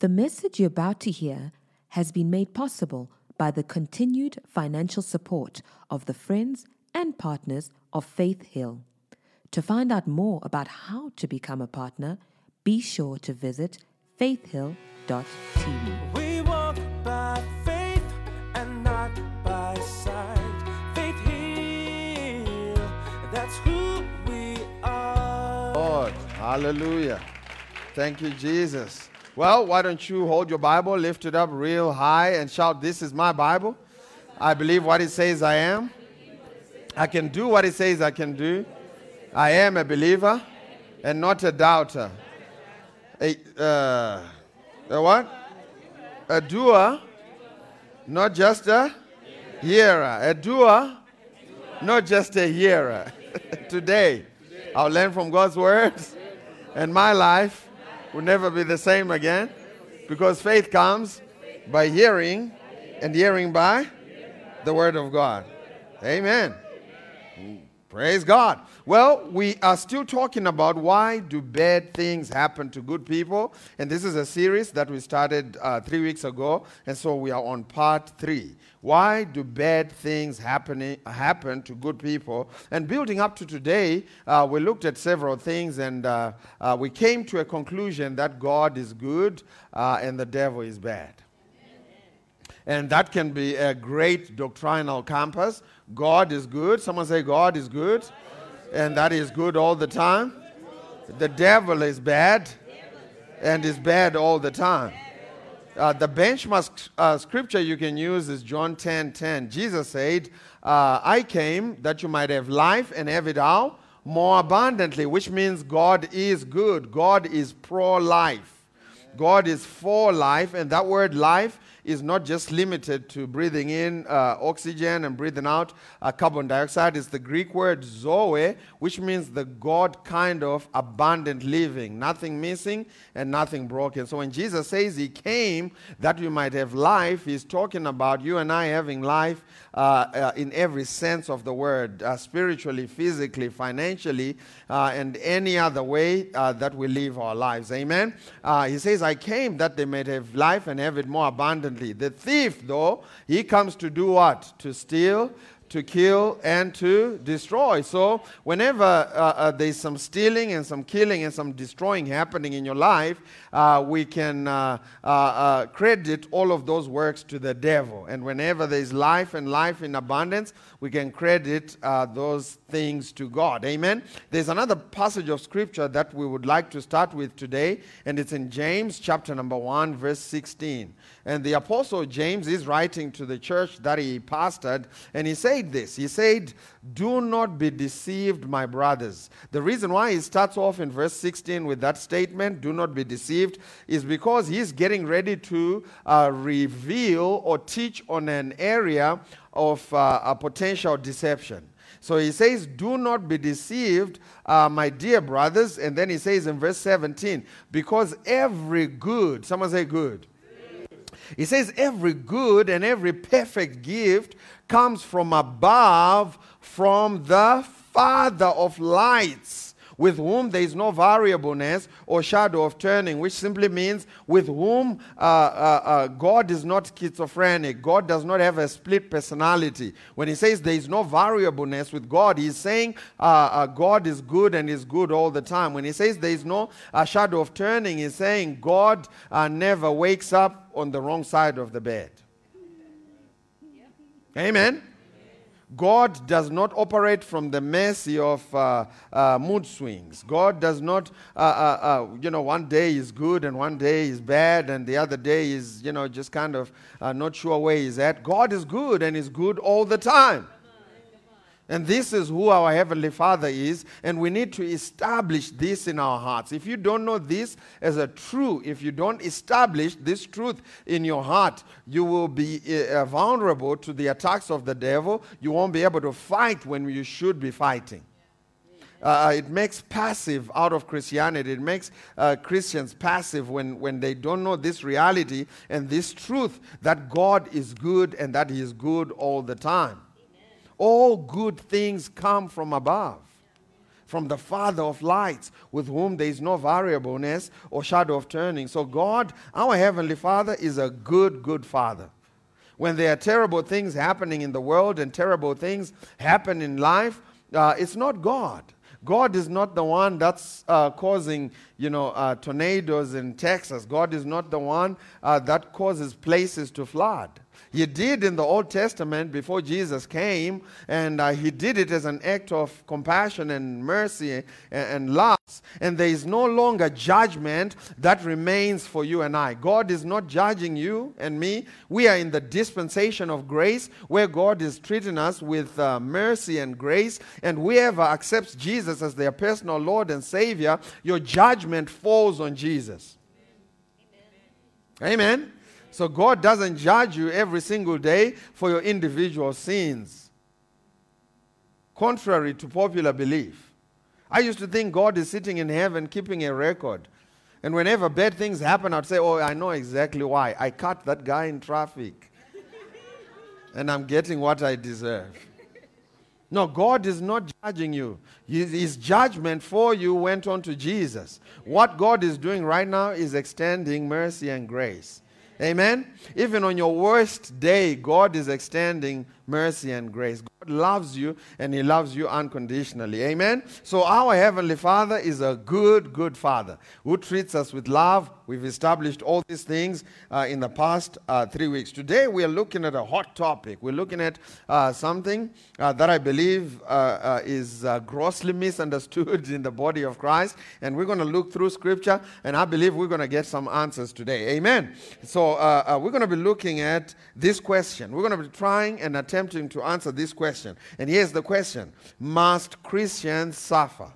The message you're about to hear has been made possible by the continued financial support of the friends and partners of Faith Hill. To find out more about how to become a partner, be sure to visit faithhill.tv. We walk by faith and not by sight. Faith Hill, that's who we are. Lord. Hallelujah. Thank you, Jesus. Well, why don't you hold your Bible, lift it up real high, and shout, This is my Bible. I believe what it says I am. I can do what it says I can do. I am a believer and not a doubter. A, uh, a what? A doer, not just a hearer. A doer, not just a hearer. Today, I'll learn from God's words, and my life will never be the same again because faith comes by hearing, and hearing by the word of God. Amen. Praise God. Well, we are still talking about why do bad things happen to good people, and this is a series that we started uh, three weeks ago, and so we are on part three. Why do bad things happen happen to good people? And building up to today, uh, we looked at several things, and uh, uh we came to a conclusion that God is good uh, and the devil is bad. And that can be a great doctrinal campus. God is good. Someone say, God is good. And that is good all the time. The devil is bad and is bad all the time. Uh, the benchmark uh, scripture you can use is John 10 10. Jesus said, uh, I came that you might have life and have it all more abundantly, which means God is good. God is pro life. God is for life, and that word life is not just limited to breathing in uh, oxygen and breathing out uh, carbon dioxide. It's the Greek word zoe, which means the God kind of abundant living, nothing missing and nothing broken. So when Jesus says he came that you might have life, he's talking about you and I having life uh, uh in every sense of the word, uh, spiritually, physically, financially, uh, and any other way that we live our lives. Amen. he says, I came that they might have life and have it more abundantly the thief, though, he comes to do what? To steal, to kill and to destroy. So, whenever uh, uh, there's some stealing and some killing and some destroying happening in your life, uh, we can uh, uh, uh, credit all of those works to the devil. And whenever there's life and life in abundance, we can credit those things to God. Amen. There's another passage of scripture that we would like to start with today, and it's in James chapter number 1, verse 16. And the apostle James is writing to the church that he pastored, and he said this. He said, Do not be deceived, my brothers. The reason why he starts off in verse 16 with that statement, do not be deceived, is because he's getting ready to uh, reveal or teach on an area of uh, a potential deception. So he says, Do not be deceived, uh, my dear brothers. And then he says in verse 17, because every good, someone say good. He says, Every good and every perfect gift comes from above, from the Father of lights with whom there is no variableness or shadow of turning, which simply means with whom uh, uh, uh, God is not schizophrenic. God does not have a split personality. When he says there is no variableness with God, he's saying uh, uh, God is good and is good all the time. When he says there is no uh, shadow of turning, he's saying God never wakes up on the wrong side of the bed. Amen. God does not operate from the mercy of uh, uh, mood swings. God does not, uh, uh, uh you know, one day is good and one day is bad and the other day is, you know, just kind of uh, not sure where he's at. God is good and is good all the time. And this is who our Heavenly Father is, and we need to establish this in our hearts. If you don't know this as a true, if you don't establish this truth in your heart, you will be uh, vulnerable to the attacks of the devil. You won't be able to fight when you should be fighting. Uh, it makes passive out of Christianity. It makes uh, Christians passive when, when they don't know this reality and this truth that God is good and that He is good all the time all good things come from above. from the Father of lights, with whom there is no variableness or shadow of turning. So, God, our Heavenly Father, is a good, good Father. When there are terrible things happening in the world and terrible things happen in life, uh, it's not God. God is not the one that's uh, causing, you know, uh, tornadoes in Texas. God is not the one uh, that causes places to flood. He did in the Old Testament before Jesus came, and uh, he did it as an act of compassion and mercy and, and love. And there is no longer judgment that remains for you and I. God is not judging you and me. We are in the dispensation of grace where God is treating us with uh, mercy and grace. And whoever accepts Jesus as their personal Lord and Savior, your judgment falls on Jesus. Amen. Amen. So God doesn't judge you every single day for your individual sins. Contrary to popular belief. I used to think God is sitting in heaven keeping a record. And whenever bad things happen, I'd say, Oh, I know exactly why. I cut that guy in traffic. and I'm getting what I deserve. No, God is not judging you. His judgment for you went on to Jesus. What God is doing right now is extending mercy and grace. Amen? Even on your worst day, God is extending mercy and grace. God loves you and He loves you unconditionally. Amen? So, our Heavenly Father is a good, good Father who treats us with love. We've established all these things uh, in the past uh, three weeks. Today, we are looking at a hot topic. We're looking at uh, something uh, that I believe uh, uh, is grossly misunderstood in the body of Christ. And we're going to look through Scripture, and I believe we're going to get some answers today. Amen? So, we're going to be looking at this question. We're going to be trying and attempting attempting to answer this question. And here's the question Must Christians suffer?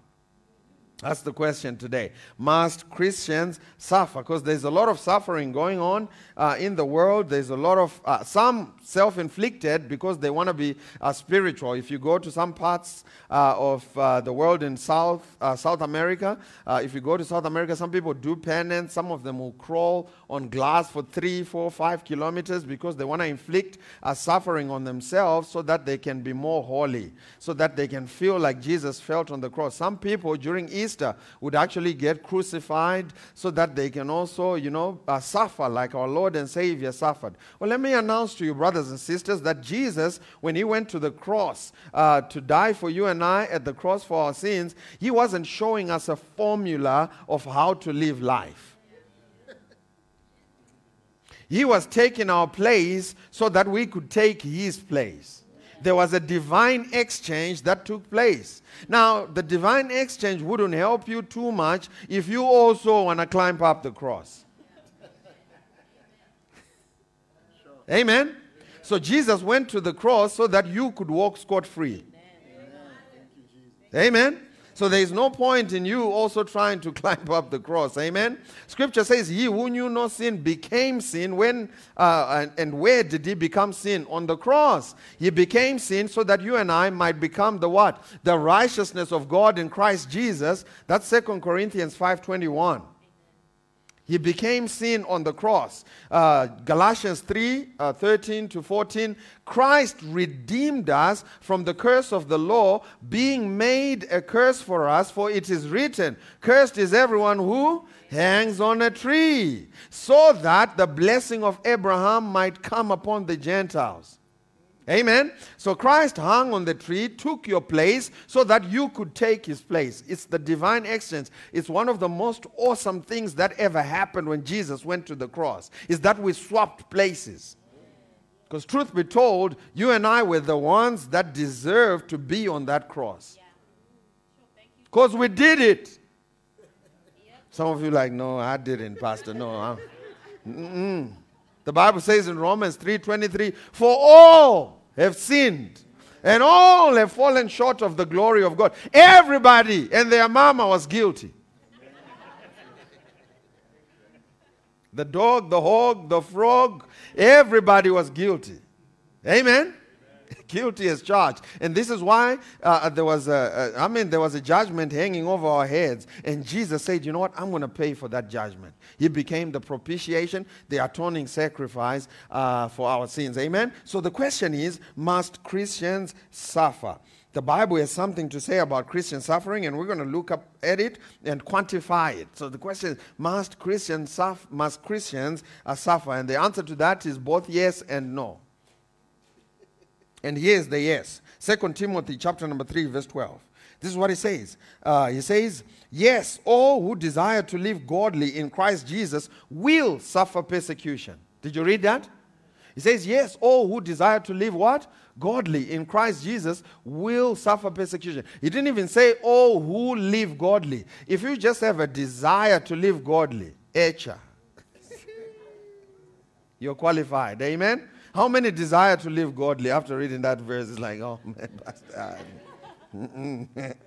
That's the question today. Must Christians suffer? Because there's a lot of suffering going on uh, in the world. There's a lot of, uh, some self inflicted because they want to be uh, spiritual. If you go to some parts uh, of uh, the world in South, uh, South America, if you go to South America, some people do penance. Some of them will crawl on glass for three, four, five kilometers because they want to inflict suffering on themselves so that they can be more holy, so that they can feel like Jesus felt on the cross. Some people during Easter would actually get crucified so that they can also, you know, suffer like our Lord and Savior suffered. Well, let me announce to you, brothers brothers and sisters, that Jesus, when he went to the cross uh, to die for you and I at the cross for our sins, he wasn't showing us a formula of how to live life. He was taking our place so that we could take his place. There was a divine exchange that took place. Now, the divine exchange wouldn't help you too much if you also want to climb up the cross. Amen. So Jesus went to the cross so that you could walk scot free. Amen. Amen. So there is no point in you also trying to climb up the cross. Amen. Scripture says, He who knew no sin became sin. When uh, and, and, where did he become sin? On the cross. He became sin so that you and I might become the what? The righteousness of God in Christ Jesus. That's 2 Corinthians 5:21. He became sin on the cross. Uh, Galatians 3 uh, 13 to 14. Christ redeemed us from the curse of the law, being made a curse for us, for it is written, Cursed is everyone who hangs on a tree, so that the blessing of Abraham might come upon the Gentiles. Amen. So Christ hung on the tree, took your place so that you could take his place. It's the divine exchange. It's one of the most awesome things that ever happened when Jesus went to the cross. Is that we swapped places. Because truth be told, you and I were the ones that deserved to be on that cross. Because we did it. Some of you like, no, I didn't, Pastor. No. Mm-mm. The Bible says in Romans 3:23, "For all have sinned and all have fallen short of the glory of God." Everybody and their mama was guilty. the dog, the hog, the frog, everybody was guilty. Amen guilty as charged. And this is why uh, there was a, a, I mean, there was a judgment hanging over our heads. And Jesus said, you know what? I'm going to pay for that judgment. He became the propitiation, the atoning sacrifice uh, for our sins. Amen? So the question is, must Christians suffer? The Bible has something to say about Christian suffering, and we're going to look up at it and quantify it. So the question is, must Christians suffer? Must Christians uh, suffer? And the answer to that is both yes and no. And here's the yes. Second Timothy chapter number three, verse twelve. This is what he says. Uh, he says, "Yes, all who desire to live godly in Christ Jesus will suffer persecution." Did you read that? He says, Yes, all who desire to live what? Godly in Christ Jesus will suffer persecution. He didn't even say all who live godly. If you just have a desire to live godly, echa, you're qualified. Amen? How many desire to live godly after reading that verse? It's like, oh man.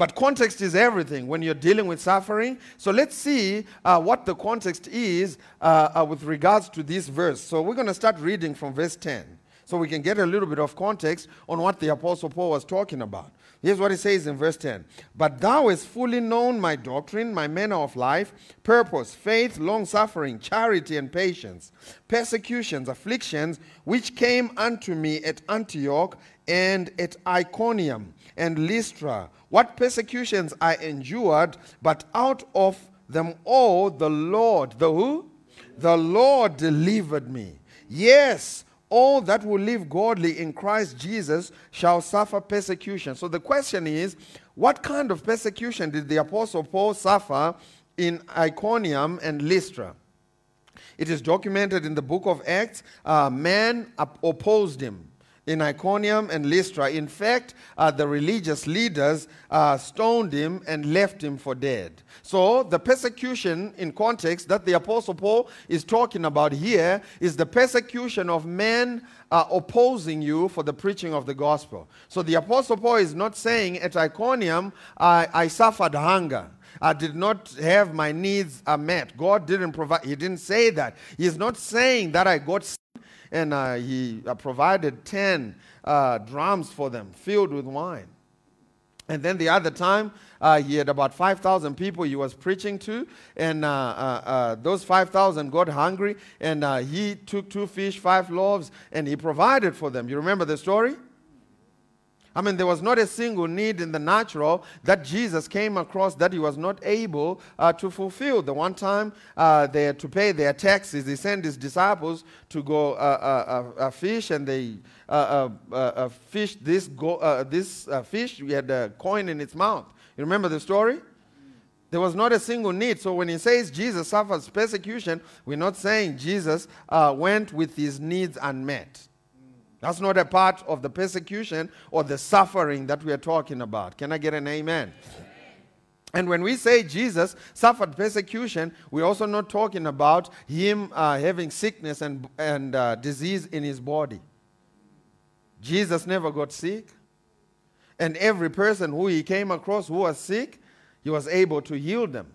But context is everything when you're dealing with suffering. So let's see uh, what the context is uh, uh, with regards to this verse. So we're going to start reading from verse 10 so we can get a little bit of context on what the Apostle Paul was talking about. Here's what he says in verse 10 But thou hast fully known my doctrine, my manner of life, purpose, faith, long suffering, charity, and patience, persecutions, afflictions, which came unto me at Antioch and at Iconium and Lystra what persecutions I endured, but out of them all the Lord, the who? The Lord delivered me. Yes, all that will live godly in Christ Jesus shall suffer persecution. So the question is, what kind of persecution did the Apostle Paul suffer in Iconium and Lystra? It is documented in the book of Acts. Uh, man opposed him in Iconium and Lystra. In fact, uh, the religious leaders uh, stoned him and left him for dead. So, the persecution in context that the Apostle Paul is talking about here is the persecution of men uh, opposing you for the preaching of the gospel. So, the Apostle Paul is not saying at Iconium, I suffered hunger. I did not have my needs uh, met. God didn't provide. He didn't say that. He's not saying that I got and uh, he uh, provided 10 uh, drums for them filled with wine. And then the other time, uh, he had about 5,000 people he was preaching to, and those 5,000 got hungry, and he took two fish, five loaves, and he provided for them. You remember the story? I mean, there was not a single need in the natural that Jesus came across that he was not able uh, to fulfill. The one time uh, they had to pay their taxes, he sent his disciples to go uh, uh, uh fish, and they uh, fished this, go, this fish. We had a coin in its mouth. You remember the story? There was not a single need. So when he says Jesus suffers persecution, we're not saying Jesus went with his needs unmet. That's not a part of the persecution or the suffering that we are talking about. Can I get an amen? And when we say Jesus suffered persecution, we're also not talking about him uh, having sickness and, and uh, disease in his body. Jesus never got sick. And every person who he came across who was sick, he was able to heal them.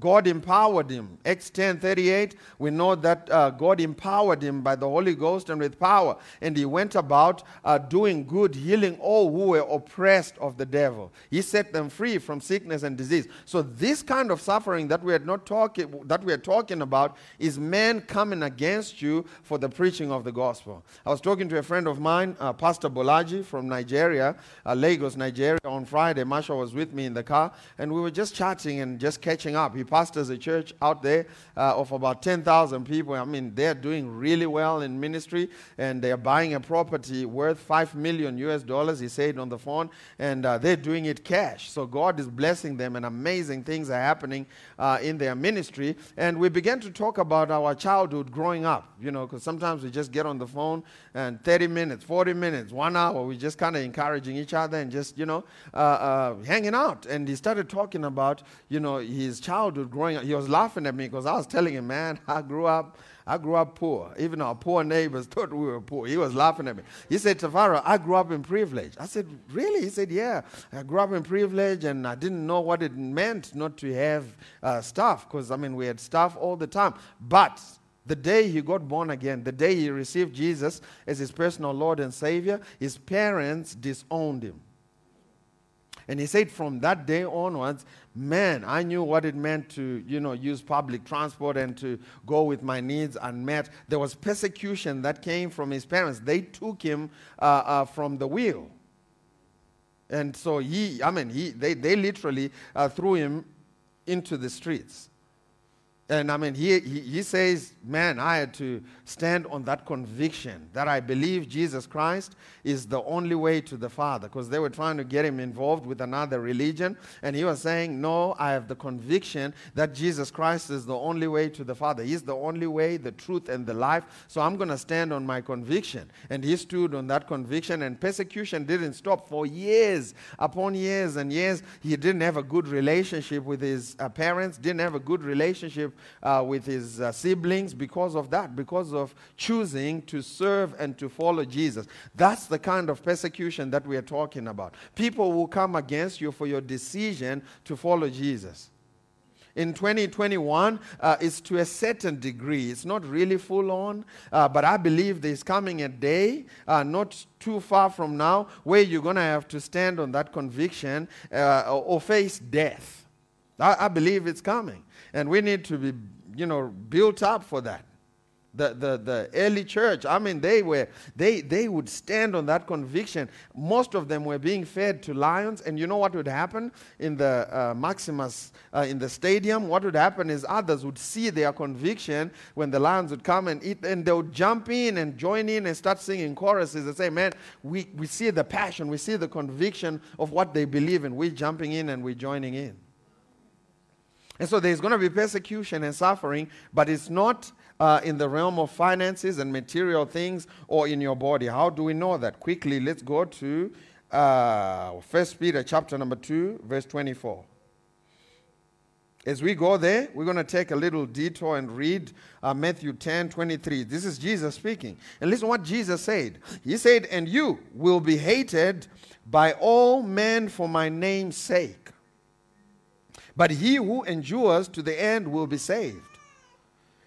God empowered him. Acts 10 38, we know that uh, God empowered him by the Holy Ghost and with power. And he went about uh, doing good, healing all who were oppressed of the devil. He set them free from sickness and disease. So, this kind of suffering that we are, not talking, that we are talking about is men coming against you for the preaching of the gospel. I was talking to a friend of mine, uh, Pastor Bolaji from Nigeria, uh, Lagos, Nigeria, on Friday. Masha was with me in the car, and we were just chatting and just catching up. He he pastors a church out there uh, of about 10,000 people. I mean, they're doing really well in ministry and they're buying a property worth 5 million US dollars, he said on the phone, and uh, they're doing it cash. So God is blessing them and amazing things are happening uh, in their ministry. And we began to talk about our childhood growing up, you know, because sometimes we just get on the phone and 30 minutes, 40 minutes, one hour, we just kind of encouraging each other and just, you know, uh, uh, hanging out. And he started talking about, you know, his childhood growing up. He was laughing at me because I was telling him, man, I grew up. I grew up poor. Even our poor neighbors thought we were poor. He was laughing at me. He said, Tafara, I grew up in privilege. I said, Really? He said, Yeah. I grew up in privilege and I didn't know what it meant not to have uh, stuff because, I mean, we had stuff all the time. But the day he got born again, the day he received Jesus as his personal Lord and Savior, his parents disowned him. And he said from that day onwards, man, I knew what it meant to, you know, use public transport and to go with my needs unmet. There was persecution that came from his parents. They took him uh, uh, from the wheel. And so he, I mean, he, they, they literally uh, threw him into the streets. And I mean, he, he, he says, man, I had to stand on that conviction that I believe Jesus Christ is the only way to the Father because they were trying to get him involved with another religion. And he was saying, no, I have the conviction that Jesus Christ is the only way to the Father. He's the only way, the truth, and the life. So I'm going to stand on my conviction. And he stood on that conviction, and persecution didn't stop for years upon years and years. He didn't have a good relationship with his uh, parents, didn't have a good relationship uh, with his uh, siblings because of that, because of choosing to serve and to follow Jesus. That's the kind of persecution that we are talking about. People will come against you for your decision to follow Jesus. In 2021, uh, it's to a certain degree. It's not really full on, uh, but I believe there's coming a day, uh, not too far from now, where you're going to have to stand on that conviction uh, or face death. I, I believe it's coming. And we need to be, you know, built up for that. The, the, the early church, I mean, they were, they, they would stand on that conviction. Most of them were being fed to lions. And you know what would happen in the uh, Maximus, uh, in the stadium? What would happen is others would see their conviction when the lions would come and eat, and they would jump in and join in and start singing choruses and say, man, we, we see the passion, we see the conviction of what they believe in. We're jumping in and we're joining in. And so there's going to be persecution and suffering, but it's not uh, in the realm of finances and material things or in your body. How do we know that? Quickly, let's go to uh, 1 Peter chapter number 2, verse 24. As we go there, we're going to take a little detour and read uh, Matthew 10 23. This is Jesus speaking. And listen what Jesus said. He said, And you will be hated by all men for my name's sake. But he who endures to the end will be saved.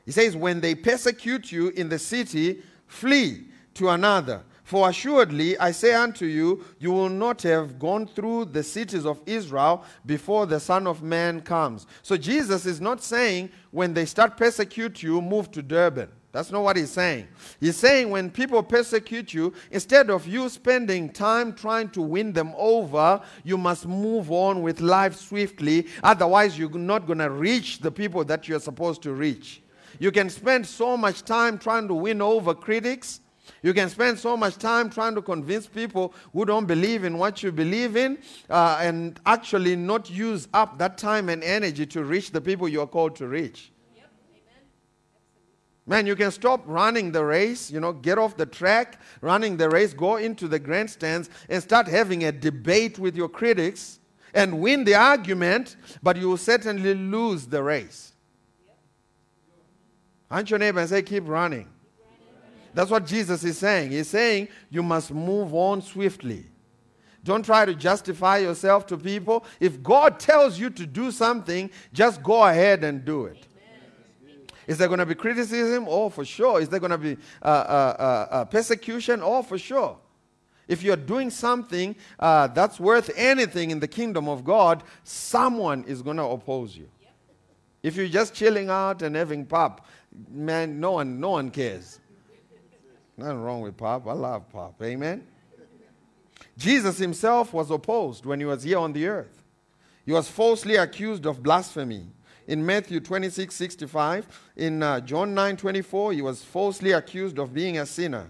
He says, When they persecute you in the city, flee to another. For assuredly, I say unto you, you will not have gone through the cities of Israel before the Son of Man comes. So Jesus is not saying, when they start persecute you, move to Durban. That's not what he's saying. He's saying when people persecute you, instead of you spending time trying to win them over, you must move on with life swiftly. Otherwise, you're not going to reach the people that you're supposed to reach. You can spend so much time trying to win over critics. You can spend so much time trying to convince people who don't believe in what you believe in uh, and actually not use up that time and energy to reach the people you are called to reach. Man, you can stop running the race, you know, get off the track, running the race, go into the grandstands and start having a debate with your critics and win the argument, but you will certainly lose the race. Aren't your neighbor and say, keep running. That's what Jesus is saying. He's saying you must move on swiftly. Don't try to justify yourself to people. If God tells you to do something, just go ahead and do it. Is there going to be criticism? Oh, for sure. Is there going to be uh, uh, uh, persecution? Oh, for sure. If you're doing something uh, that's worth anything in the kingdom of God, someone is going to oppose you. If you're just chilling out and having pop, man, no one, no one cares. Nothing wrong with pop. I love pop. Amen. Jesus himself was opposed when he was here on the earth. He was falsely accused of blasphemy in Matthew 26 65. In uh, John 9 24, he was falsely accused of being a sinner.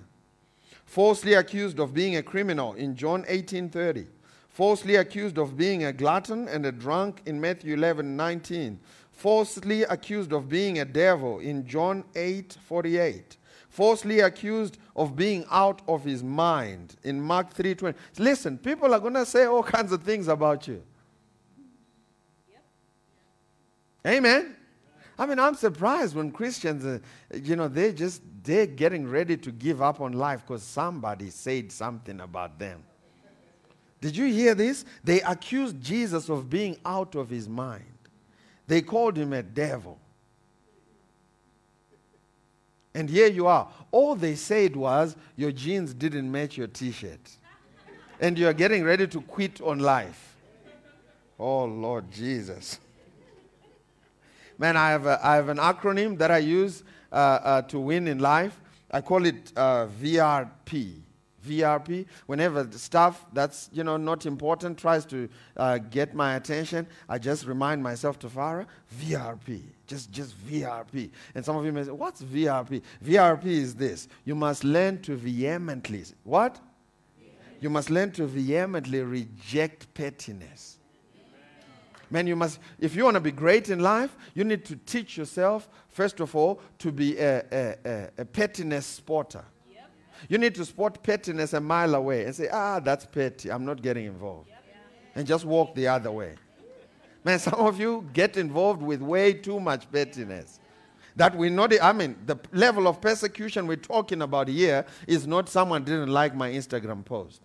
Falsely accused of being a criminal in John 18 30. Falsely accused of being a glutton and a drunk in Matthew 11 19. Falsely accused of being a devil in John 8 48 falsely accused of being out of his mind in Mark 3:20. Listen, people are going to say all kinds of things about you. Amen. I mean, I'm surprised when Christians, uh, you know, they just they're getting ready to give up on life because somebody said something about them. Did you hear this? They accused Jesus of being out of his mind. They called him a devil. And here you are. All they said was your jeans didn't match your t-shirt. and you're getting ready to quit on life. Oh Lord Jesus. Man, I have, a, I have an acronym that I use uh, uh, to win in life. I call it uh, VRP. VRP. Whenever stuff that's you know not important tries to uh, get my attention, I just remind myself Tafara, VRP. Just just VRP. And some of you may say, What's VRP? VRP is this. You must learn to vehemently what? You must learn to vehemently reject pettiness. Man, you must, if you want to be great in life, you need to teach yourself, first of all, to be a, a, a, a pettiness spotter. Yep. You need to spot pettiness a mile away and say, ah, that's petty. I'm not getting involved. Yep. And just walk the other way. Man, some of you get involved with way too much pettiness. That we not, I mean, the level of persecution we're talking about here is not someone didn't like my Instagram post.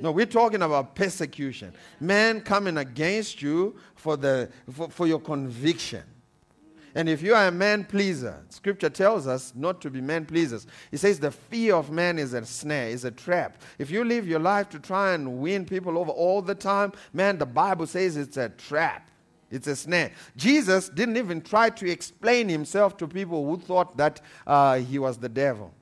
No, we're talking about persecution. Men coming against you for, the, for, for your conviction. And if you are a man pleaser, scripture tells us not to be man pleasers. It says the fear of man is a snare, is a trap. If you live your life to try and win people over all the time, man, the Bible says it's a trap. It's a snare. Jesus didn't even try to explain himself to people who thought that uh, he was the devil.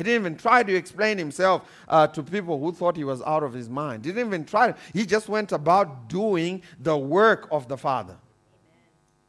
He didn't even try to explain himself uh, to people who thought he was out of his mind. He didn't even try. He just went about doing the work of the Father.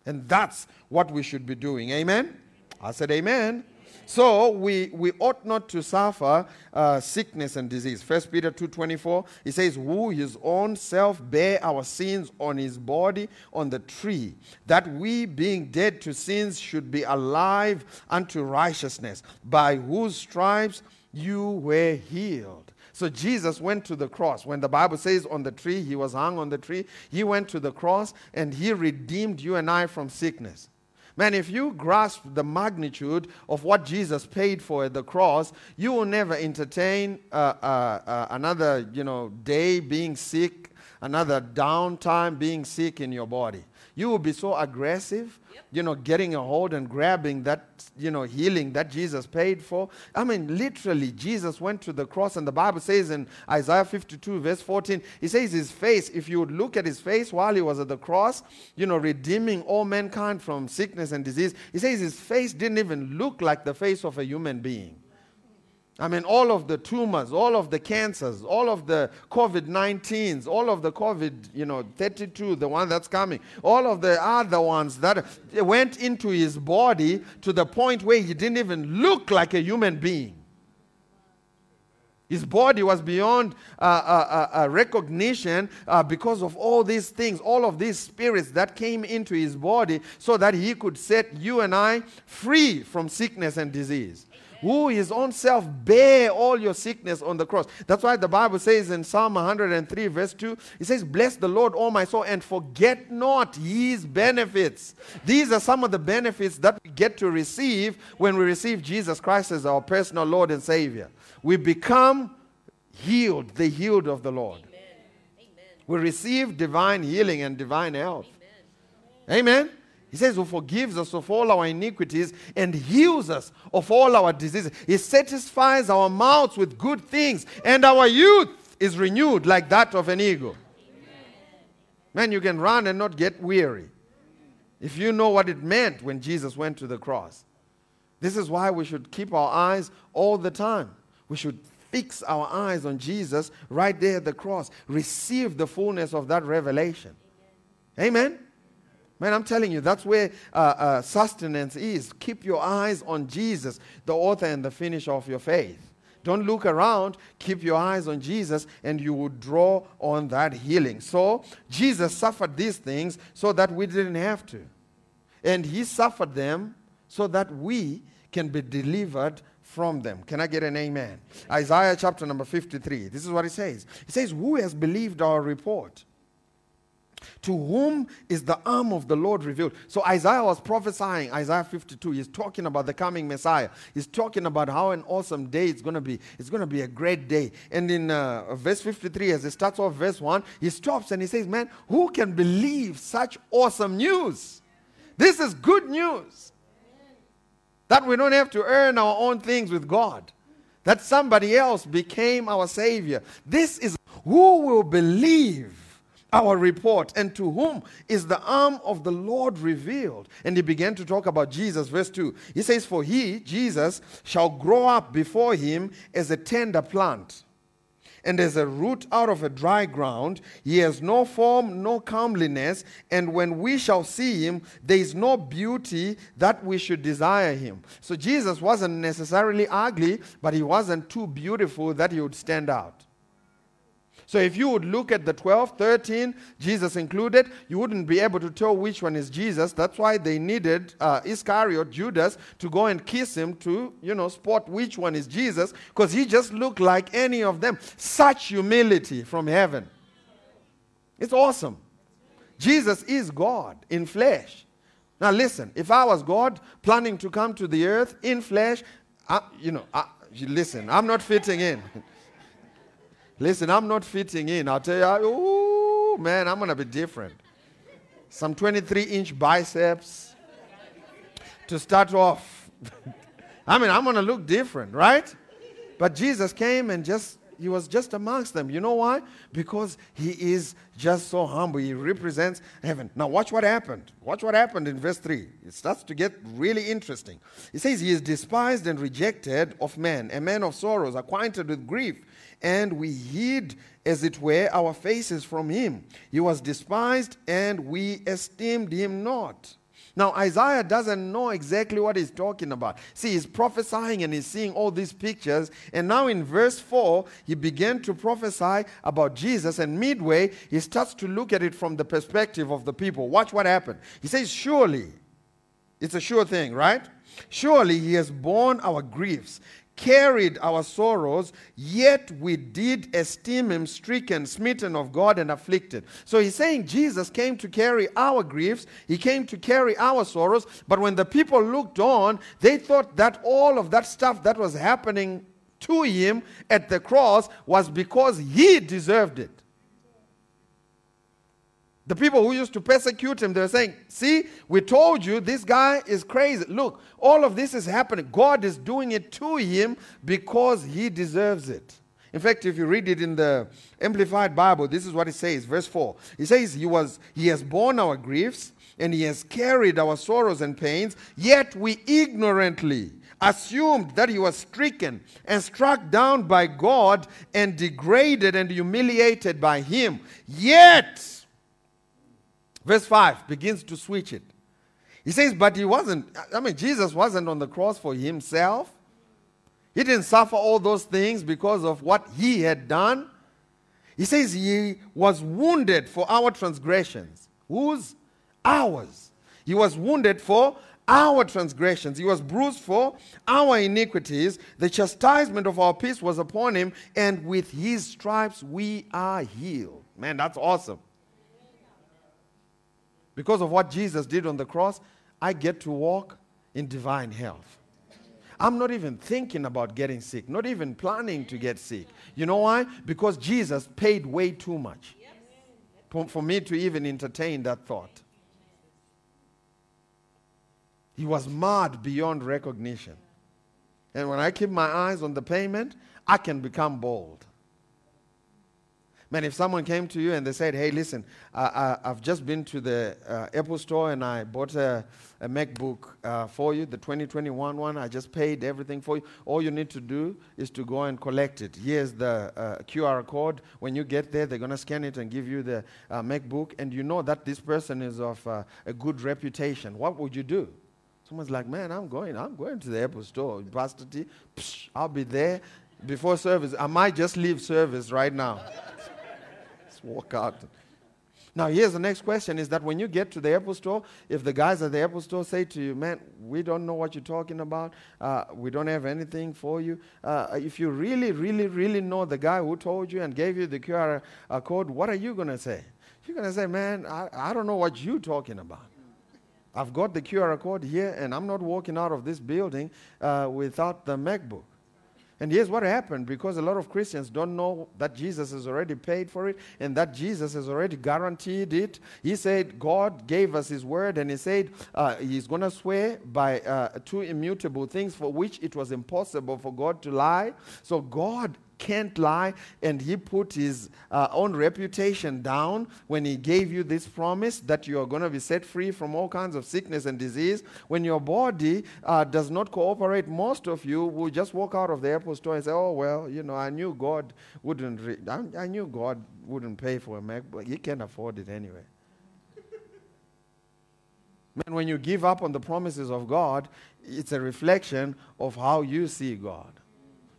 And that's what we should be doing. Amen? I said, Amen. So we, we ought not to suffer uh, sickness and disease. First Peter 2.24, he says, Who his own self bare our sins on his body on the tree, that we being dead to sins should be alive unto righteousness, by whose stripes you were healed. So Jesus went to the cross. When the Bible says on the tree, he was hung on the tree, he went to the cross and he redeemed you and I from sickness. Man, if you grasp the magnitude of what Jesus paid for at the cross, you will never entertain uh, uh, uh, another, you know, day being sick, another downtime being sick in your body. You will be so aggressive you know, getting a hold and grabbing that, you know, healing that Jesus paid for. I mean, literally, Jesus went to the cross, and the Bible says in Isaiah 52, verse 14, he says his face, if you would look at his face while he was at the cross, you know, redeeming all mankind from sickness and disease, he says his face didn't even look like the face of a human being. I mean, all of the tumors, all of the cancers, all of the COVID 19s, all of the COVID, you know, 32, the one that's coming, all of the other ones that went into his body to the point where he didn't even look like a human being. His body was beyond uh, uh, uh, uh recognition uh, because of all these things, all of these spirits that came into his body so that he could set you and I free from sickness and disease who his own self bare all your sickness on the cross. That's why the Bible says in Psalm 103, verse 2, it says, Bless the Lord, all my soul, and forget not his benefits. These are some of the benefits that we get to receive when we receive Jesus Christ as our personal Lord and Savior. We become healed, the healed of the Lord. Amen. We receive divine healing and divine health. Amen. Amen. He says, Who forgives us of all our iniquities and heals us of all our diseases. He satisfies our mouths with good things, and our youth is renewed like that of an eagle. Man, you can run and not get weary if you know what it meant when Jesus went to the cross. This is why we should keep our eyes all the time. We should fix our eyes on Jesus right there at the cross. Receive the fullness of that revelation. Amen. Man, I'm telling you, that's where uh, uh, sustenance is. Keep your eyes on Jesus, the author and the finisher of your faith. Don't look around. Keep your eyes on Jesus, and you will draw on that healing. So, Jesus suffered these things so that we didn't have to. And He suffered them so that we can be delivered from them. Can I get an amen? Isaiah chapter number 53. This is what it says. It says, Who has believed our report? To whom is the arm of the Lord revealed? So Isaiah was prophesying, Isaiah 52. He's talking about the coming Messiah. He's talking about how an awesome day it's going to be. It's going to be a great day. And in uh, verse 53, as he starts off verse 1, he stops and he says, Man, who can believe such awesome news? This is good news. That we don't have to earn our own things with God. That somebody else became our Savior. This is who will believe our report, and to whom is the arm of the Lord revealed? And he began to talk about Jesus, verse 2. He says, For he, Jesus, shall grow up before him as a tender plant, and as a root out of a dry ground. He has no form, no comeliness, and when we shall see him, there is no beauty that we should desire him. So Jesus wasn't necessarily ugly, but he wasn't too beautiful that he would stand out. So if you would look at the 12, 13, Jesus included, you wouldn't be able to tell which one is Jesus. That's why they needed uh, Iscariot, Judas, to go and kiss him to, you know, spot which one is Jesus, because he just looked like any of them. Such humility from heaven. It's awesome. Jesus is God in flesh. Now listen, if I was God planning to come to the earth in flesh, I, you know, I, listen, I'm not fitting in. Listen, I'm not fitting in. I'll tell you, oh man, I'm to be different. Some 23 inch biceps to start off. I mean, I'm to look different, right? But Jesus came and just, he was just amongst them. You know why? Because he is just so humble. He represents heaven. Now, watch what happened. Watch what happened in verse 3. It starts to get really interesting. It says, He is despised and rejected of men, a man of sorrows, acquainted with grief and we hid, as it were, our faces from him. He was despised, and we esteemed him not. Now, Isaiah doesn't know exactly what he's talking about. See, he's prophesying and he's seeing all these pictures. And now in verse 4, he began to prophesy about Jesus. And midway, he starts to look at it from the perspective of the people. Watch what happened. He says, Surely, it's a sure thing, right? Surely he has borne our griefs carried our sorrows, yet we did esteem him stricken, smitten of God, and afflicted. So he's saying Jesus came to carry our griefs, he came to carry our sorrows, but when the people looked on, they thought that all of that stuff that was happening to him at the cross was because he deserved it. The people who used to persecute him, they were saying, See, we told you this guy is crazy. Look, all of this is happening. God is doing it to him because he deserves it. In fact, if you read it in the Amplified Bible, this is what it says, verse 4. He says, He was He has borne our griefs and he has carried our sorrows and pains, yet we ignorantly assumed that he was stricken and struck down by God and degraded and humiliated by him. Yet Verse 5 begins to switch it. He says, But he wasn't, I mean, Jesus wasn't on the cross for himself. He didn't suffer all those things because of what he had done. He says he was wounded for our transgressions. Whose? Ours. He was wounded for our transgressions. He was bruised for our iniquities. The chastisement of our peace was upon him, and with his stripes we are healed. Man, that's awesome. Because of what Jesus did on the cross, I get to walk in divine health. I'm not even thinking about getting sick, not even planning to get sick. You know why? Because Jesus paid way too much for, me to even entertain that thought. He was mad beyond recognition. And when I keep my eyes on the payment, I can become bold. Man, if someone came to you and they said, hey, listen, I, have just been to the uh, Apple store and I bought a, a MacBook uh, for you, the 2021 one. I just paid everything for you. All you need to do is to go and collect it. Here's the uh, QR code. When you get there, they're going to scan it and give you the uh, MacBook. And you know that this person is of uh, a good reputation. What would you do? Someone's like, man, I'm going. I'm going to the Apple store. Pastor T, psh, I'll be there before service. I might just leave service right now walk out. Now, here's the next question is that when you get to the Apple store, if the guys at the Apple store say to you, man, we don't know what you're talking about, uh, we don't have anything for you, uh, if you really, really, really know the guy who told you and gave you the QR uh, code, what are you going to say? You're going to say, man, I, I don't know what you're talking about. I've got the QR code here, and I'm not walking out of this building uh, without the MacBook. And here's what happened because a lot of Christians don't know that Jesus has already paid for it and that Jesus has already guaranteed it. He said, God gave us His word, and He said uh, He's going to swear by uh, two immutable things for which it was impossible for God to lie. So God can't lie, and He put His uh, own reputation down when He gave you this promise that you are going to be set free from all kinds of sickness and disease. When your body uh, does not cooperate, most of you will just walk out of the Apple store and say, "Oh well, you know, I knew God wouldn't. Re- I, I knew God wouldn't pay for a Mac, but He can't afford it anyway." Man, when you give up on the promises of God, it's a reflection of how you see God.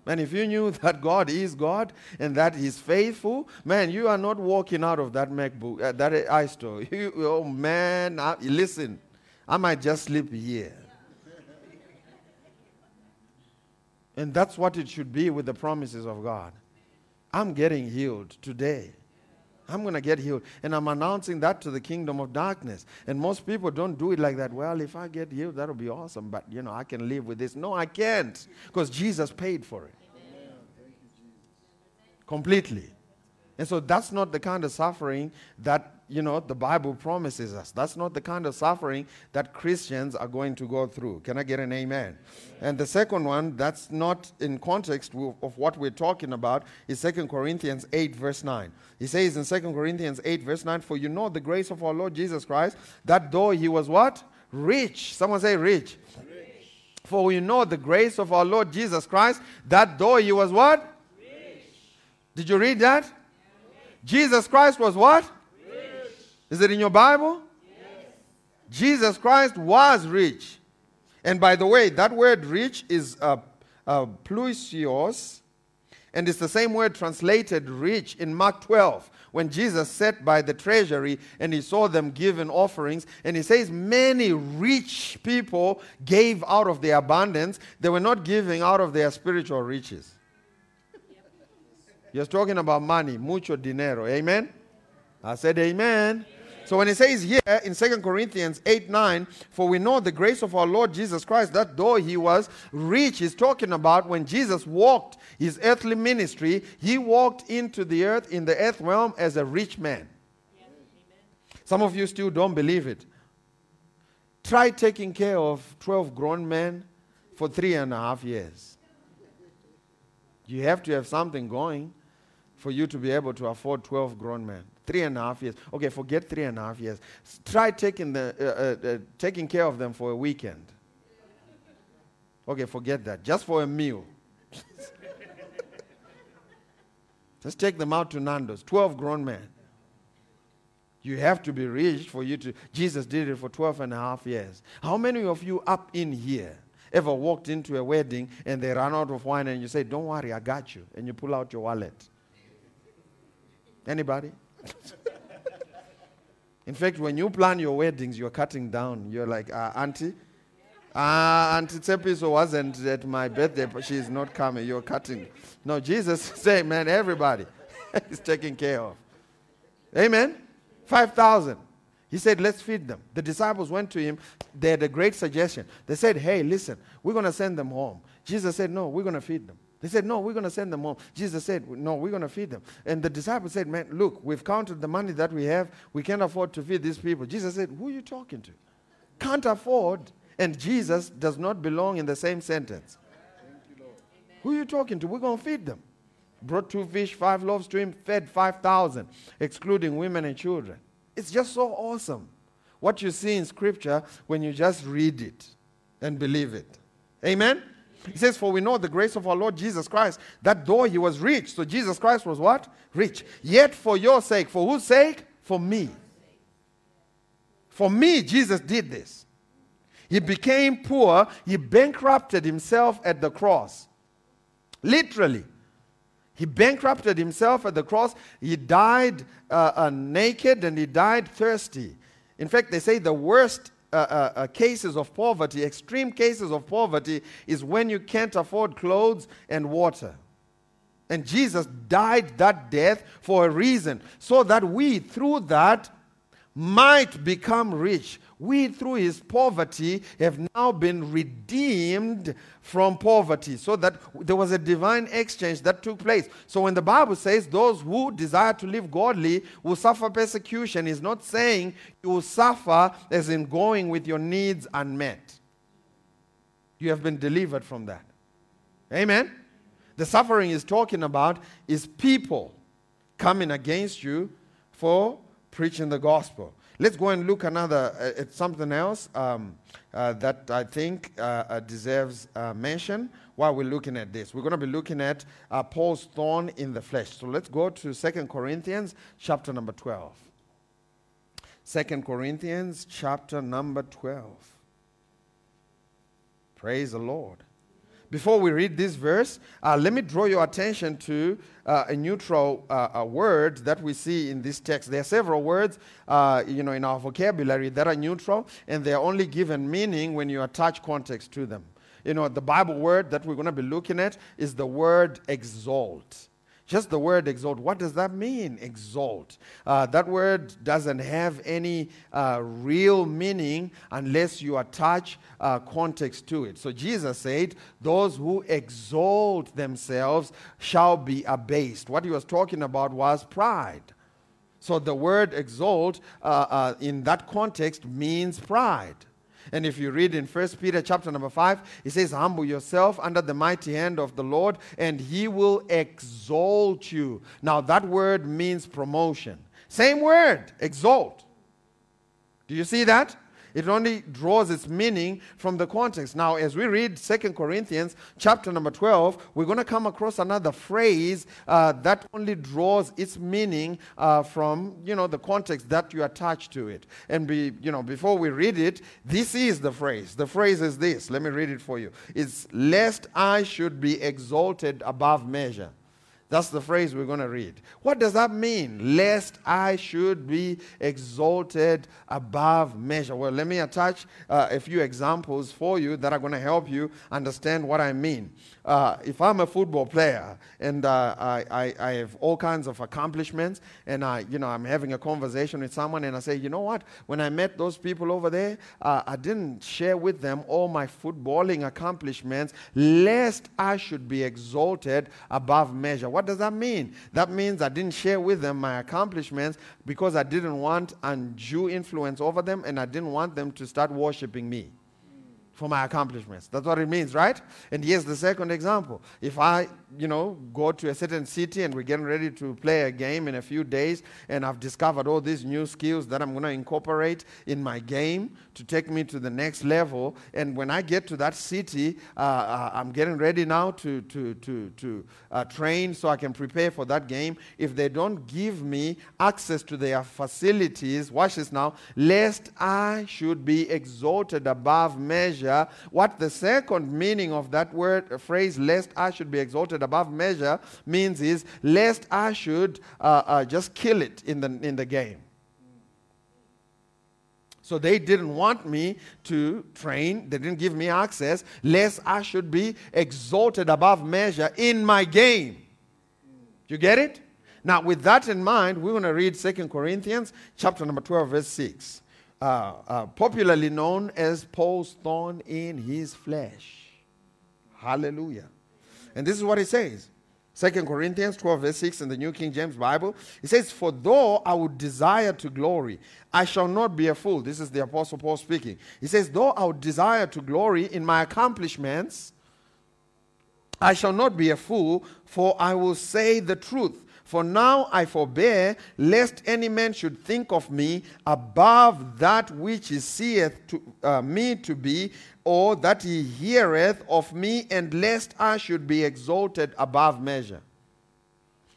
Man, if you knew that God is God and that He's faithful, man, you are not walking out of that MacBook, uh, that iStore. You, oh man, I, listen, I might just sleep here. And that's what it should be with the promises of God. I'm getting healed today. I'm going to get healed. And I'm announcing that to the kingdom of darkness. And most people don't do it like that. Well, if I get healed, that'll be awesome. But, you know, I can live with this. No, I can't. Because Jesus paid for it. Completely. And so that's not the kind of suffering that, you know, the Bible promises us. That's not the kind of suffering that Christians are going to go through. Can I get an amen? And the second one, that's not in context of what we're talking about, is 2 Corinthians 8, verse 9. He says in 2 Corinthians 8, verse 9, For you know the grace of our Lord Jesus Christ, that though he was what? Rich. Someone say rich. rich. For you know the grace of our Lord Jesus Christ, that though he was what? Rich. Did you read that? Jesus Christ was what? Is it in your Bible? Yes. Jesus Christ was rich. And by the way, that word rich is uh, uh, plousios, and it's the same word translated rich in Mark 12 when Jesus sat by the treasury and he saw them giving offerings. And he says, Many rich people gave out of their abundance. They were not giving out of their spiritual riches. You're talking about money, mucho dinero. Amen? I said, Amen. So when he says here in 2 Corinthians 8 9, for we know the grace of our Lord Jesus Christ, that though he was rich, he's talking about when Jesus walked his earthly ministry, he walked into the earth in the earth realm as a rich man. Some of you still don't believe it. Try taking care of 12 grown men for three and a half years. You have to have something going for you to be able to afford 12 grown men. Three and a half years. Okay, forget three and a half years. Try taking, the, uh, uh, uh, taking care of them for a weekend. Okay, forget that. Just for a meal. Just take them out to Nando's. 12 grown men. You have to be rich for you to. Jesus did it for 12 and a half years. How many of you up in here ever walked into a wedding and they ran out of wine and you say, Don't worry, I got you? And you pull out your wallet? Anybody? In fact, when you plan your weddings, you're cutting down. You're like, uh, Auntie, uh, Auntie Tsepiso wasn't at my birthday, but she's not coming. You're cutting. No, Jesus say, man, everybody is taken care of. Amen? 5,000. He said, let's feed them. The disciples went to him. They had a great suggestion. They said, hey, listen, we're going to send them home. Jesus said, no, we're going to feed them. They said, No, we're going to send them home. Jesus said, No, we're going to feed them. And the disciples said, Man, look, we've counted the money that we have. We can't afford to feed these people. Jesus said, Who are you talking to? Can't afford. And Jesus does not belong in the same sentence. You, Who are you talking to? We're going to feed them. Brought two fish, five loaves to him, fed 5,000, excluding women and children. It's just so awesome what you see in Scripture when you just read it and believe it. Amen? He says, For we know the grace of our Lord Jesus Christ, that though he was rich, so Jesus Christ was what? Rich. Yet for your sake, for whose sake? For me. For me, Jesus did this. He became poor, he bankrupted himself at the cross. Literally. He bankrupted himself at the cross. He died uh, uh, naked and he died thirsty. In fact, they say the worst uh, uh, uh, cases of poverty, extreme cases of poverty, is when you can't afford clothes and water. And Jesus died that death for a reason, so that we, through that, might become rich. We through his poverty have now been redeemed from poverty so that there was a divine exchange that took place. So when the bible says those who desire to live godly will suffer persecution is not saying you will suffer as in going with your needs unmet. You have been delivered from that. Amen? The suffering he's talking about is people coming against you for preaching the gospel. Let's go and look another uh, at something else um, uh, that I think uh, uh, deserves uh, mention while we're looking at this. We're going to be looking at uh, Paul's thorn in the flesh. So let's go to 2 Corinthians chapter number 12. 2 Corinthians chapter number 12. Praise the Lord. Before we read this verse, uh, let me draw your attention to uh, a neutral uh, word that we see in this text. There are several words, uh, you know, in our vocabulary that are neutral, and they are only given meaning when you attach context to them. You know, the Bible word that we're going to be looking at is the word exalt. Just the word exalt. What does that mean, exalt? Uh, that word doesn't have any uh, real meaning unless you attach uh, context to it. So Jesus said, Those who exalt themselves shall be abased. What he was talking about was pride. So the word exalt uh, uh, in that context means pride. And if you read in 1 Peter chapter number 5, it says, Humble yourself under the mighty hand of the Lord, and he will exalt you. Now, that word means promotion. Same word, exalt. Do you see that? It only draws its meaning from the context. Now, as we read Second Corinthians chapter number 12, we're going to come across another phrase uh, that only draws its meaning uh, from, you know, the context that you attach to it. And, be, you know, before we read it, this is the phrase. The phrase is this. Let me read it for you. It's, lest I should be exalted above measure. That's the phrase we're going to read. What does that mean? Lest I should be exalted above measure. Well, let me attach uh, a few examples for you that are going to help you understand what I mean. Uh, if I'm a football player and uh, I, I, I, have all kinds of accomplishments and I, you know, I'm having a conversation with someone and I say, you know what, when I met those people over there, uh, I didn't share with them all my footballing accomplishments lest I should be exalted above measure. What does that mean? That means I didn't share with them my accomplishments because I didn't want undue influence over them and I didn't want them to start worshiping me for my accomplishments. That's what it means, right? And here's the second example. If I, you know, go to a certain city and we're getting ready to play a game in a few days, and I've discovered all these new skills that I'm going to incorporate in my game to take me to the next level, and when I get to that city, uh, uh, I'm getting ready now to, to, to, to uh, train so I can prepare for that game. If they don't give me access to their facilities, watch this now, lest I should be exalted above measure measure, what the second meaning of that word phrase, lest I should be exalted above measure, means is lest I should uh, uh, just kill it in the, in the game. So they didn't want me to train, they didn't give me access, lest I should be exalted above measure in my game. You get it? Now, with that in mind, we're going to read Second Corinthians chapter number 12, verse 6 uh, uh, popularly known as Paul's thorn in his flesh. Hallelujah. And this is what he says. 2 Corinthians 12, verse 6 in the New King James Bible. It says, For though I would desire to glory, I shall not be a fool. This is the Apostle Paul speaking. He says, Though I would desire to glory in my accomplishments, I shall not be a fool, for I will say the truth. For now I forbear, lest any man should think of me above that which he seeth to, uh, me to be, or that he heareth of me, and lest I should be exalted above measure.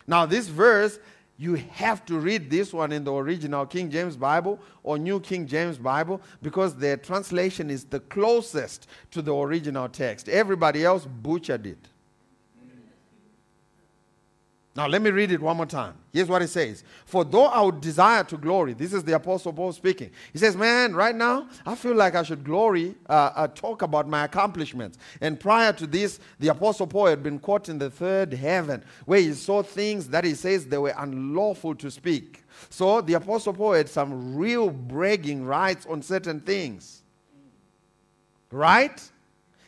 Now, this verse, you have to read this one in the original King James Bible or New King James Bible because their translation is the closest to the original text. Everybody else butchered it. Now, let me read it one more time. Here's what it says For though I would desire to glory, this is the Apostle Paul speaking. He says, Man, right now, I feel like I should glory, uh, uh, talk about my accomplishments. And prior to this, the Apostle Paul had been caught in the third heaven, where he saw things that he says they were unlawful to speak. So the Apostle Paul had some real bragging rights on certain things. Right?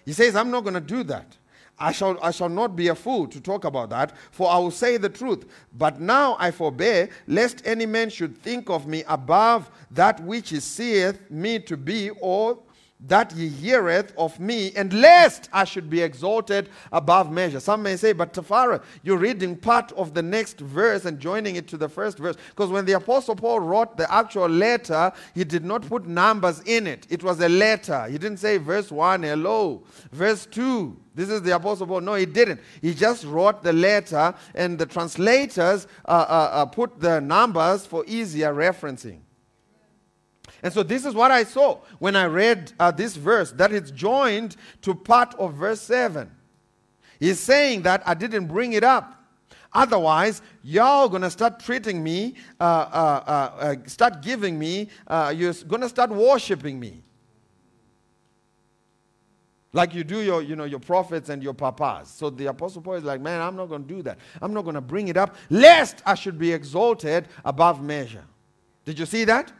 He says, I'm not going to do that. I shall, I shall not be a fool to talk about that, for I will say the truth. But now I forbear, lest any man should think of me above that which he seeth me to be, or that ye heareth of me, and lest I should be exalted above measure. Some may say, but Tafara, you're reading part of the next verse and joining it to the first verse. Because when the Apostle Paul wrote the actual letter, he did not put numbers in it. It was a letter. He didn't say verse 1, hello, verse 2. This is the Apostle Paul. No, he didn't. He just wrote the letter, and the translators uh, uh, uh, put the numbers for easier referencing. And so this is what I saw when I read uh, this verse that it's joined to part of verse 7. He's saying that I didn't bring it up. Otherwise, y'all gonna start treating me, uh, uh, uh, uh start giving me, uh, you're gonna start worshiping me. Like you do your, you know, your prophets and your papas. So the apostle Paul is like, man, I'm not gonna do that. I'm not gonna bring it up, lest I should be exalted above measure. Did you see that?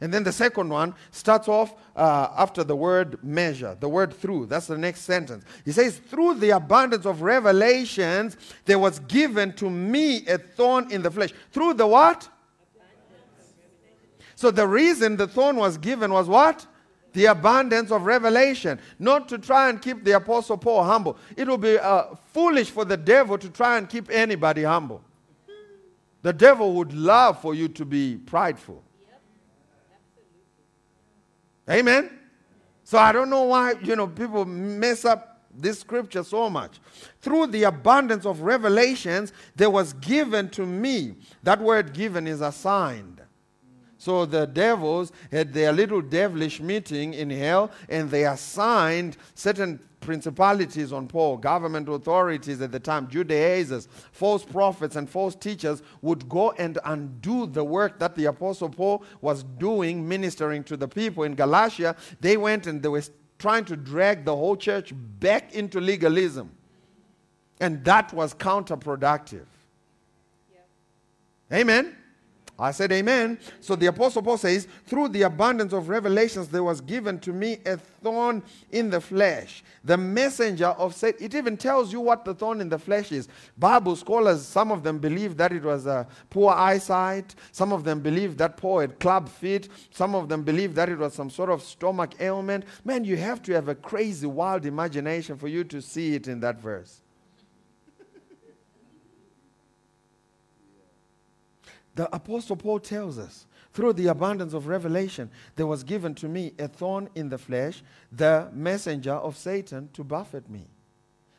And then the second one starts off uh, after the word measure, the word through. That's the next sentence. He says, Through the abundance of revelations, there was given to me a thorn in the flesh. Through the what? So the reason the thorn was given was what? The abundance of revelation. Not to try and keep the Apostle Paul humble. It will be uh, foolish for the devil to try and keep anybody humble. The devil would love for you to be prideful. Amen. So I don't know why, you know, people mess up this scripture so much. Through the abundance of revelations, there was given to me. That word given is assigned. So the devils had their little devilish meeting in hell and they assigned certain principalities on Paul, government authorities at the time, Judaizers, false prophets, and false teachers would go and undo the work that the Apostle Paul was doing, ministering to the people in Galatia. They went and they were trying to drag the whole church back into legalism. And that was counterproductive. Yeah. Amen. I said amen. So the apostle Paul says, through the abundance of revelations there was given to me a thorn in the flesh. The messenger of Satan. It even tells you what the thorn in the flesh is. Bible scholars, some of them believe that it was a poor eyesight. Some of them believe that Paul had club feet. Some of them believe that it was some sort of stomach ailment. Man, you have to have a crazy, wild imagination for you to see it in that verse. The Apostle Paul tells us, through the abundance of revelation, there was given to me a thorn in the flesh, the messenger of Satan to buffet me.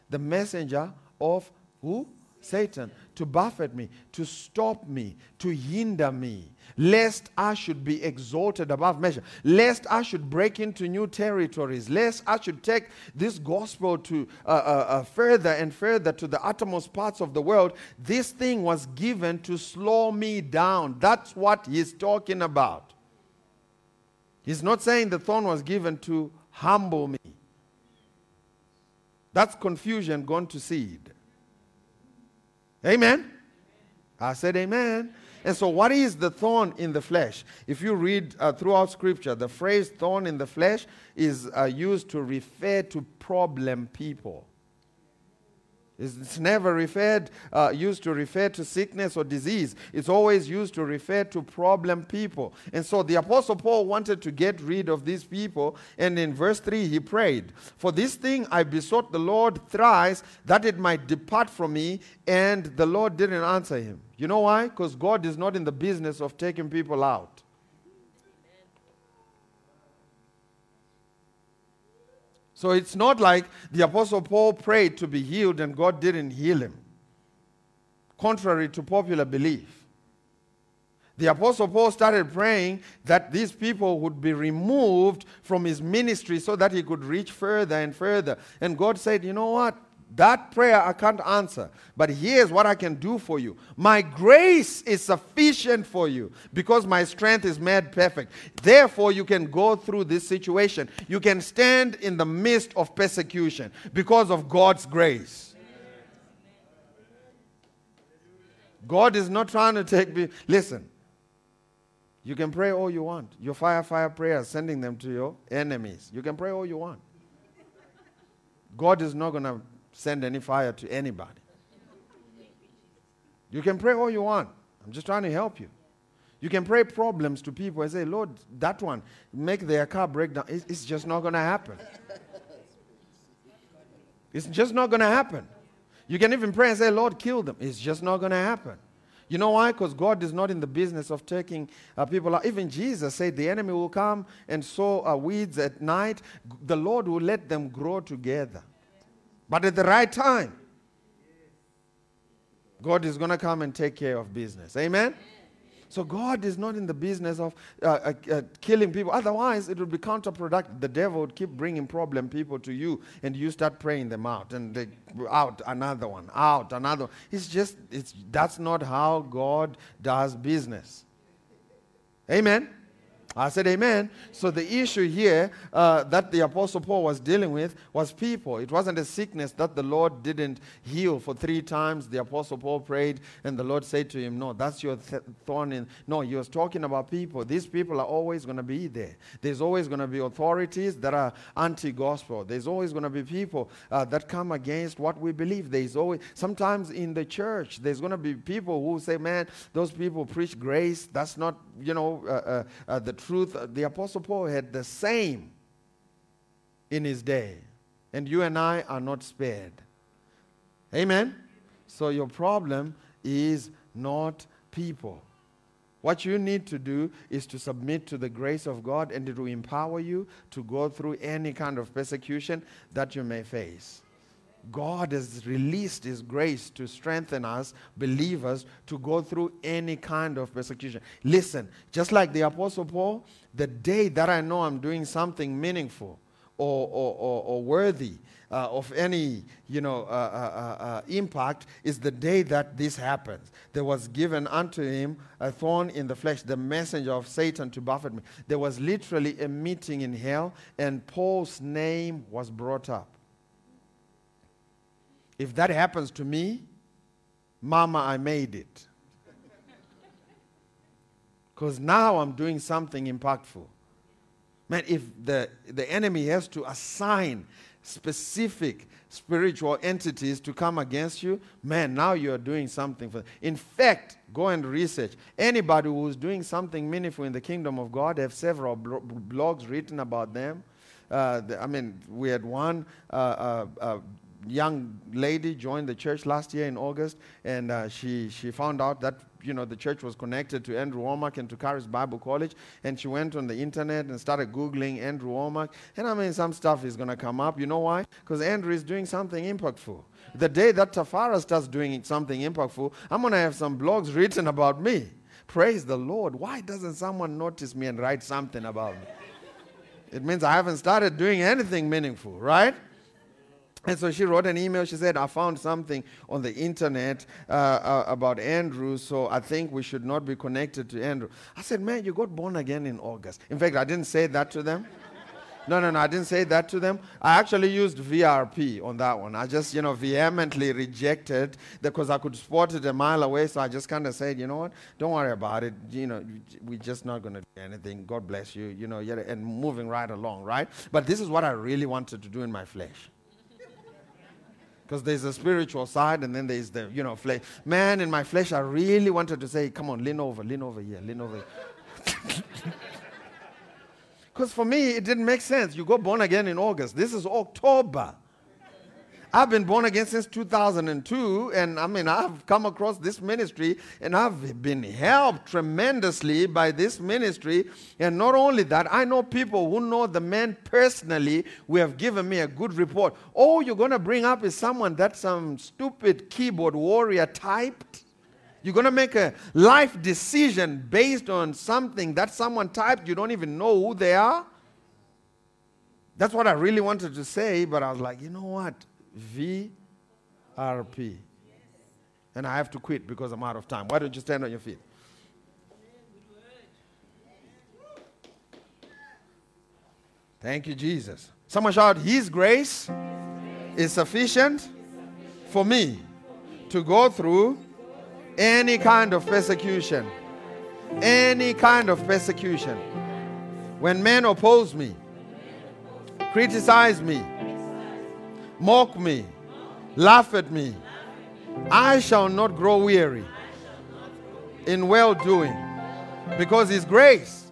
The messenger of who? Satan to buffet me, to stop me, to hinder me, lest I should be exalted above measure, lest I should break into new territories, lest I should take this gospel to uh, uh, uh, further and further to the uttermost parts of the world. This thing was given to slow me down. That's what he's talking about. He's not saying the thorn was given to humble me. That's confusion gone to seed. Amen. I said amen. And so, what is the thorn in the flesh? If you read uh, throughout Scripture, the phrase thorn in the flesh is uh, used to refer to problem people. It's never referred, uh, used to refer to sickness or disease. It's always used to refer to problem people. And so the Apostle Paul wanted to get rid of these people. And in verse 3, he prayed, For this thing I besought the Lord thrice that it might depart from me. And the Lord didn't answer him. You know why? Because God is not in the business of taking people out. So it's not like the Apostle Paul prayed to be healed and God didn't heal him, contrary to popular belief. The Apostle Paul started praying that these people would be removed from his ministry so that he could reach further and further. And God said, You know what? That prayer I can't answer. But here's what I can do for you. My grace is sufficient for you because my strength is made perfect. Therefore, you can go through this situation. You can stand in the midst of persecution because of God's grace. God is not trying to take me. Listen, you can pray all you want. Your fire, fire prayers, sending them to your enemies. You can pray all you want. God is not going to send any fire to anybody. You can pray all you want. I'm just trying to help you. You can pray problems to people and say, Lord, that one, make their car break down. It's, just not going to happen. It's just not going to happen. You can even pray and say, Lord, kill them. It's just not going to happen. You know why? Because God is not in the business of taking uh, people out. Even Jesus said the enemy will come and sow uh, weeds at night. The Lord will let them grow together. But at the right time, God is going to come and take care of business. Amen? So God is not in the business of uh, uh, uh, killing people. Otherwise, it would be counterproductive. The devil would keep bringing problem people to you, and you start praying them out, and they out another one, out another. One. It's just it's that's not how God does business. Amen. I said amen. So the issue here uh, that the Apostle Paul was dealing with was people. It wasn't a sickness that the Lord didn't heal for three times. The Apostle Paul prayed and the Lord said to him, No, that's your th- thorn in. No, he was talking about people. These people are always going to be there. There's always going to be authorities that are anti gospel. There's always going to be people uh, that come against what we believe. There's always, sometimes in the church, there's going to be people who say, Man, those people preach grace. That's not, you know, uh, uh, uh the truth, uh, the Apostle Paul had the same in his day. And you and I are not spared. Amen? So your problem is not people. What you need to do is to submit to the grace of God and it will empower you to go through any kind of persecution that you may face. God has released His grace to strengthen us, believers, to go through any kind of persecution. Listen, just like the Apostle Paul, the day that I know I'm doing something meaningful or, or, or, or worthy uh, of any you know, uh, uh, uh, uh impact is the day that this happens. There was given unto him a thorn in the flesh, the messenger of Satan to buffet me. There was literally a meeting in hell, and Paul's name was brought up. If that happens to me, Mama, I made it. Because now I'm doing something impactful. Man, if the, the enemy has to assign specific spiritual entities to come against you, man, now you're doing something for. In fact, go and research. Anybody who's doing something meaningful in the kingdom of God have several blogs written about them. Uh, the, I mean, we had one uh, uh, uh young lady joined the church last year in August, and uh, she, she found out that you know the church was connected to Andrew Wommack and to Charis Bible College, and she went on the internet and started googling Andrew Wommack, and I mean some stuff is to come up. You know why? Because Andrew is doing something impactful. The day that Tafara starts doing something impactful, I'm to have some blogs written about me. Praise the Lord. Why doesn't someone notice me and write something about me? It means I haven't started doing anything meaningful, right? And so she wrote an email. She said, I found something on the internet uh, uh, about Andrew, so I think we should not be connected to Andrew. I said, Man, you got born again in August. In fact, I didn't say that to them. No, no, no, I didn't say that to them. I actually used VRP on that one. I just, you know, vehemently rejected because I could spot it a mile away. So I just kind of said, you know what, don't worry about it. You know, we're just not going to do anything. God bless you, you know, and moving right along, right? But this is what I really wanted to do in my flesh. Because there's a spiritual side and then there's the, you know, flesh. Man, in my flesh, I really wanted to say, come on, lean over, lean over here, lean over. Because for me, it didn't make sense. You go born again in August. This is October. I've been born again since 2002, and I mean, I've come across this ministry and I've been helped tremendously by this ministry. And not only that, I know people who know the man personally who have given me a good report. All you're going to bring up is someone that some stupid keyboard warrior typed. You're going to make a life decision based on something that someone typed, you don't even know who they are. That's what I really wanted to say, but I was like, you know what? VRP. And I have to quit because I'm out of time. Why don't you stand on your feet? Thank you, Jesus. Someone shout, His grace is sufficient for me to go through any kind of persecution. Any kind of persecution. When men oppose me, criticize me, mock me, laugh at me. I shall not grow weary in well doing, Because His grace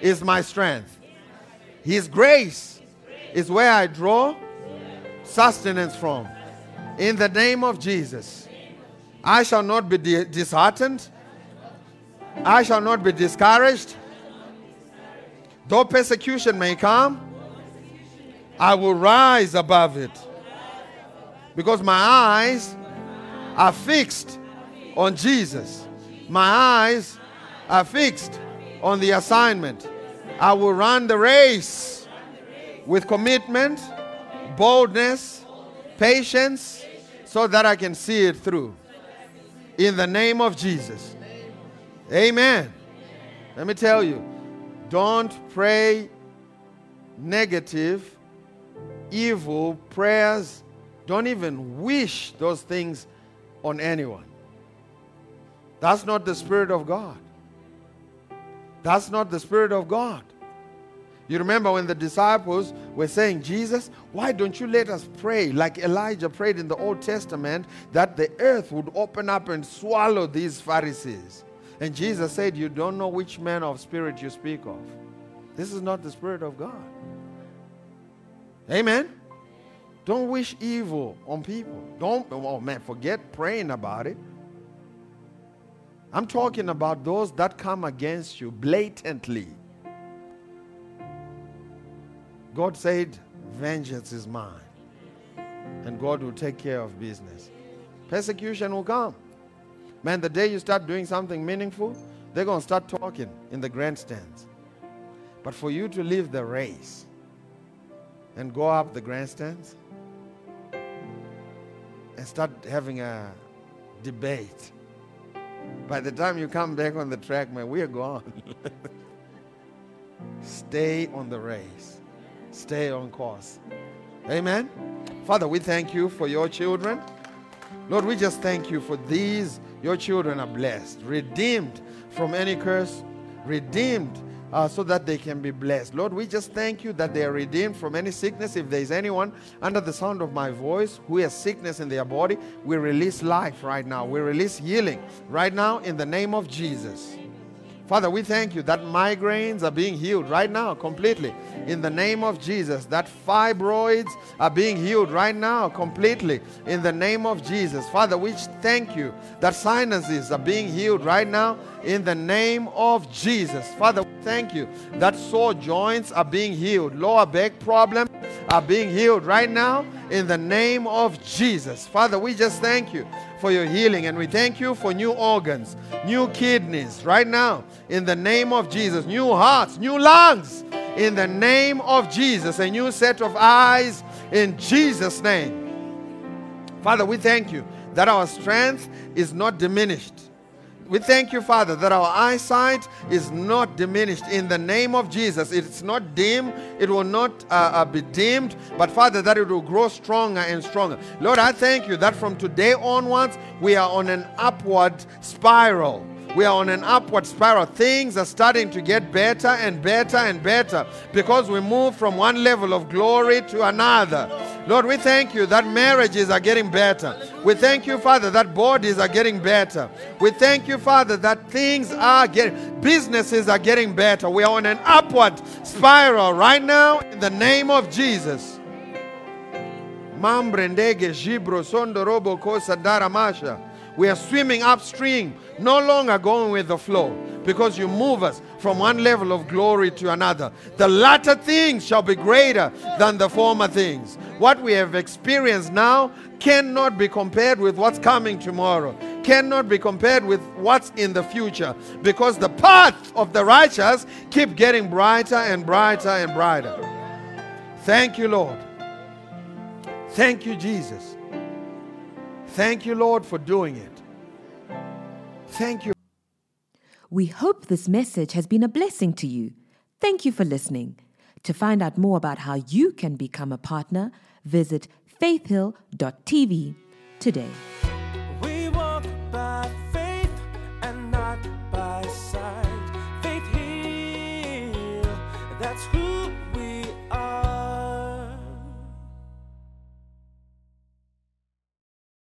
is my strength. His grace is where I draw sustenance from. In the name of Jesus, I shall not be di- disheartened. I shall not be discouraged. Though persecution may come, I will rise above it. Because my eyes are fixed on Jesus. My eyes are fixed on the assignment. I will run the race with commitment, boldness, patience, so that I can see it through. In the name of Jesus. Amen. Let me tell you don't pray negative, evil prayers. Don't even wish those things on anyone. That's not the Spirit of God. That's not the Spirit of God. You remember when the disciples were saying, Jesus, why don't you let us pray like Elijah prayed in the Old Testament that the earth would open up and swallow these Pharisees? And Jesus said, You don't know which man of spirit you speak of. This is not the Spirit of God. Amen. Don't wish evil on people. Don't, oh man, forget praying about it. I'm talking about those that come against you blatantly. God said, Vengeance is mine. And God will take care of business. Persecution will come. Man, the day you start doing something meaningful, they're going to start talking in the grandstands. But for you to leave the race and go up the grandstands and start having a debate, by the time you come back on the track, man, we are gone. Stay on the race, stay on course. Amen. Father, we thank you for your children. Lord, we just thank you for these. Your children are blessed, redeemed from any curse, redeemed uh, so that they can be blessed. Lord, we just thank you that they are redeemed from any sickness. If there is anyone under the sound of my voice who has sickness in their body, we release life right now. We release healing right now in the name of Jesus. Father, we thank you that migraines are being healed right now completely in the name of Jesus. That fibroids are being healed right now completely in the name of Jesus. Father, we thank you that sinuses are being healed right now in the name of Jesus. Father, we thank you that sore joints are being healed. Lower back problems are being healed right now in the name of Jesus. Father, we just thank you for your healing and we thank you for new organs, new kidneys right now in the name of Jesus, new hearts, new lungs in the name of Jesus, a new set of eyes in Jesus' name. Father, we thank you that our strength is not diminished. We thank you, Father, that our eyesight is not diminished in the name of Jesus. It's not dim, it will not uh, uh, be dimmed, but Father, that it will grow stronger and stronger. Lord, I thank you that from today onwards, we are on an upward spiral. We are on an upward spiral. Things are starting to get better and better and better because we move from one level of glory to another. Lord, we thank you that marriages are getting better. We thank you, Father, that bodies are getting better. We thank you, Father, that things are getting, businesses are getting better. We are on an upward spiral right now in the name of Jesus. Mambrendege jibro sondo robo kosa daramasha. We are swimming upstream, no longer going with the flow, because you move us from one level of glory to another. The latter things shall be greater than the former things. What we have experienced now cannot be compared with what's coming tomorrow, cannot be compared with what's in the future, because the path of the righteous keep getting brighter and brighter and brighter. Thank you, Lord. Thank you, Jesus. Thank you, Lord, for doing it. Thank you. We hope this message has been a blessing to you. Thank you for listening. To find out more about how you can become a partner, visit faithhill.tv today. We walk by faith and not by sight. Faith. That's who